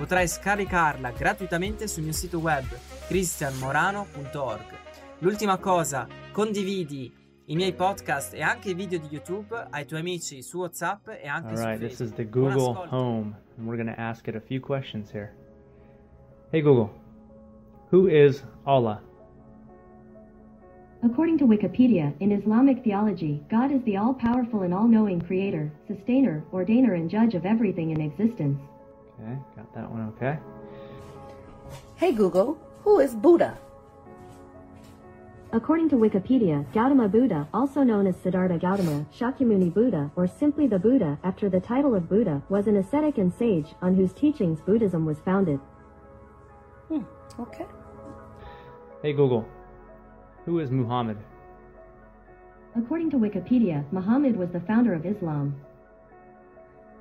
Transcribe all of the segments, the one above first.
Potrai scaricarla gratuitamente sul mio sito web cristianmorano.org. L'ultima cosa, condividi i miei podcast e anche i video di YouTube ai tuoi amici su WhatsApp e anche All su right, Facebook. this is the Google. Home, and we're going to ask it a few questions here. Hey Google, who is Allah? According to Wikipedia, in Islamic theology, God is the all powerful and all knowing creator, sustainer, ordainer, and judge of everything in existence. Okay, got that one okay. Hey Google, who is Buddha? According to Wikipedia, Gautama Buddha, also known as Siddhartha Gautama, Shakyamuni Buddha, or simply the Buddha, after the title of Buddha, was an ascetic and sage on whose teachings Buddhism was founded. Hmm, Okay. Hey Google, who is Muhammad? According to Wikipedia, Muhammad was the founder of Islam.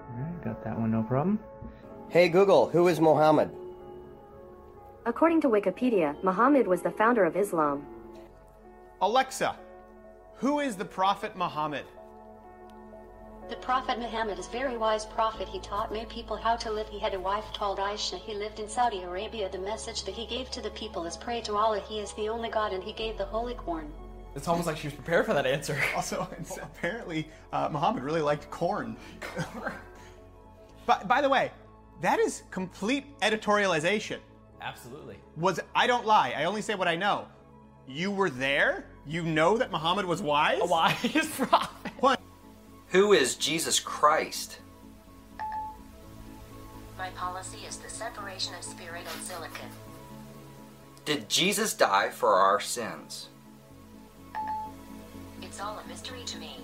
All right, got that one no problem. Hey Google, who is Mohammed? According to Wikipedia, Muhammad was the founder of Islam. Alexa, who is the Prophet Muhammad? The Prophet Muhammad is a very wise prophet. He taught many people how to live. He had a wife called Aisha. He lived in Saudi Arabia. The message that he gave to the people is pray to Allah. He is the only God and he gave the Holy Quran. It's almost like she was prepared for that answer. Also, apparently uh, Muhammad really liked corn. by, by the way, that is complete editorialization. Absolutely. Was I don't lie. I only say what I know. You were there. You know that Muhammad was wise. A wise prophet. What? Who is Jesus Christ? My policy is the separation of spirit and silicon. Did Jesus die for our sins? It's all a mystery to me.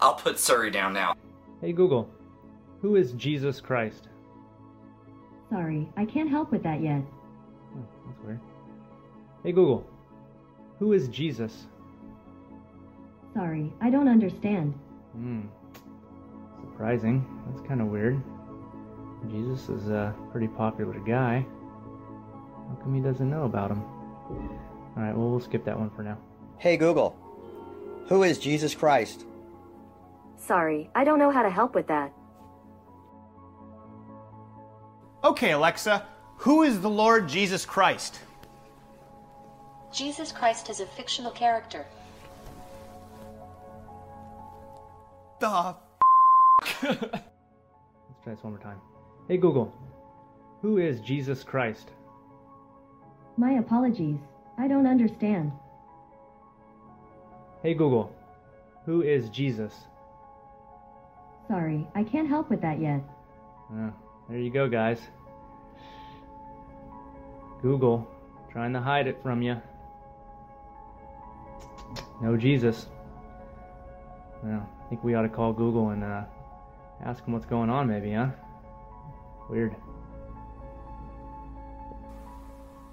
I'll put Siri down now. Hey Google, who is Jesus Christ? Sorry, I can't help with that yet. Oh, that's weird. Hey Google, who is Jesus? Sorry, I don't understand. Hmm, surprising. That's kind of weird. Jesus is a pretty popular guy. How come he doesn't know about him? All right, well we'll skip that one for now. Hey Google, who is Jesus Christ? Sorry, I don't know how to help with that. Okay, Alexa, who is the Lord Jesus Christ? Jesus Christ is a fictional character. The Let's try this one more time. Hey Google, who is Jesus Christ? My apologies. I don't understand. Hey Google, who is Jesus? Sorry, I can't help with that yet. Oh, there you go, guys. Google, trying to hide it from you. No Jesus. Well, I think we ought to call Google and uh, ask him what's going on, maybe, huh? Weird.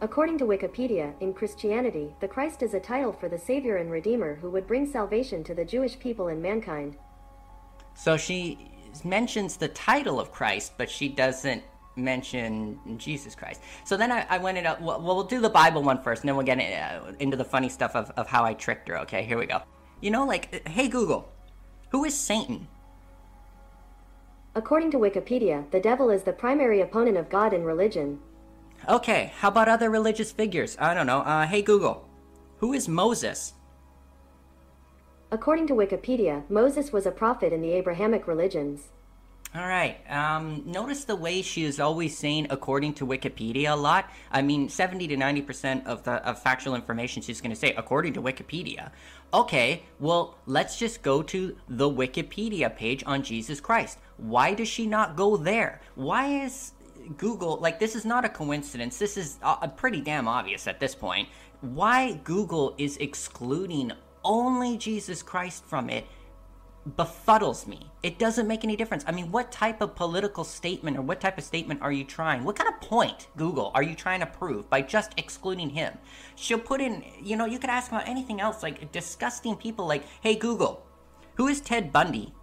According to Wikipedia, in Christianity, the Christ is a title for the Savior and Redeemer who would bring salvation to the Jewish people and mankind. So she mentions the title of Christ, but she doesn't mention Jesus Christ. So then I, I went it up. Well, we'll do the Bible one first, and then we'll get uh, into the funny stuff of, of how I tricked her. Okay, here we go. You know, like, uh, hey Google, who is Satan? According to Wikipedia, the devil is the primary opponent of God in religion. Okay, how about other religious figures? I don't know. Uh, hey Google, who is Moses? According to Wikipedia, Moses was a prophet in the Abrahamic religions. All right. Um, notice the way she is always saying "according to Wikipedia" a lot. I mean, seventy to ninety percent of the of factual information she's going to say "according to Wikipedia." Okay, well, let's just go to the Wikipedia page on Jesus Christ. Why does she not go there? Why is Google like this? Is not a coincidence. This is uh, pretty damn obvious at this point. Why Google is excluding only Jesus Christ from it befuddles me. It doesn't make any difference. I mean, what type of political statement or what type of statement are you trying? What kind of point, Google, are you trying to prove by just excluding him? She'll put in, you know, you could ask about anything else, like disgusting people like, hey, Google, who is Ted Bundy?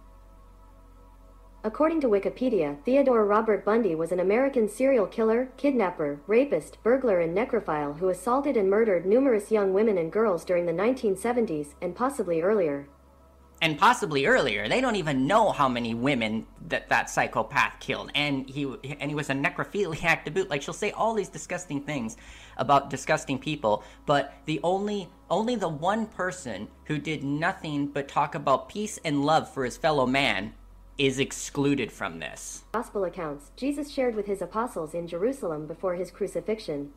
According to Wikipedia, Theodore Robert Bundy was an American serial killer, kidnapper, rapist, burglar, and necrophile who assaulted and murdered numerous young women and girls during the 1970s and possibly earlier. and possibly earlier. They don't even know how many women that that psychopath killed, and he and he was a necrophiliac to boot. Like she'll say all these disgusting things about disgusting people, but the only only the one person who did nothing but talk about peace and love for his fellow man is excluded from this. Gospel accounts Jesus shared with his apostles in Jerusalem before his crucifixion.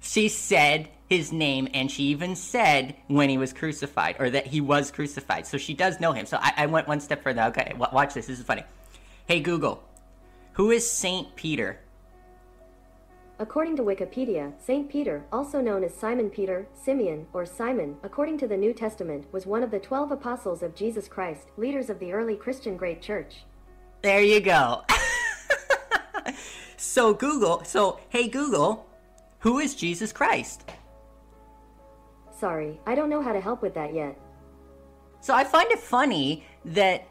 She said his name, and she even said when he was crucified, or that he was crucified. So she does know him. So I, I went one step further. Okay, wa- watch this. This is funny. Hey Google, who is Saint Peter? According to Wikipedia, Saint Peter, also known as Simon Peter, Simeon, or Simon, according to the New Testament, was one of the twelve apostles of Jesus Christ, leaders of the early Christian Great Church. There you go. so Google, so hey Google, who is Jesus Christ? Sorry, I don't know how to help with that yet. So I find it funny that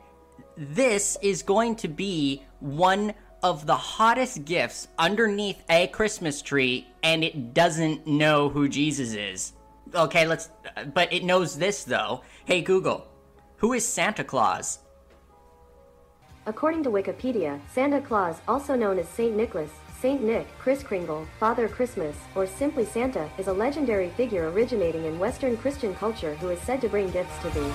this is going to be one of the hottest gifts underneath a Christmas tree and it doesn't know who Jesus is. Okay, let's but it knows this though. Hey Google, who is Santa Claus? According to Wikipedia, Santa Claus, also known as Saint Nicholas, Saint Nick, Kris Kringle, Father Christmas, or simply Santa, is a legendary figure originating in Western Christian culture who is said to bring gifts to thee.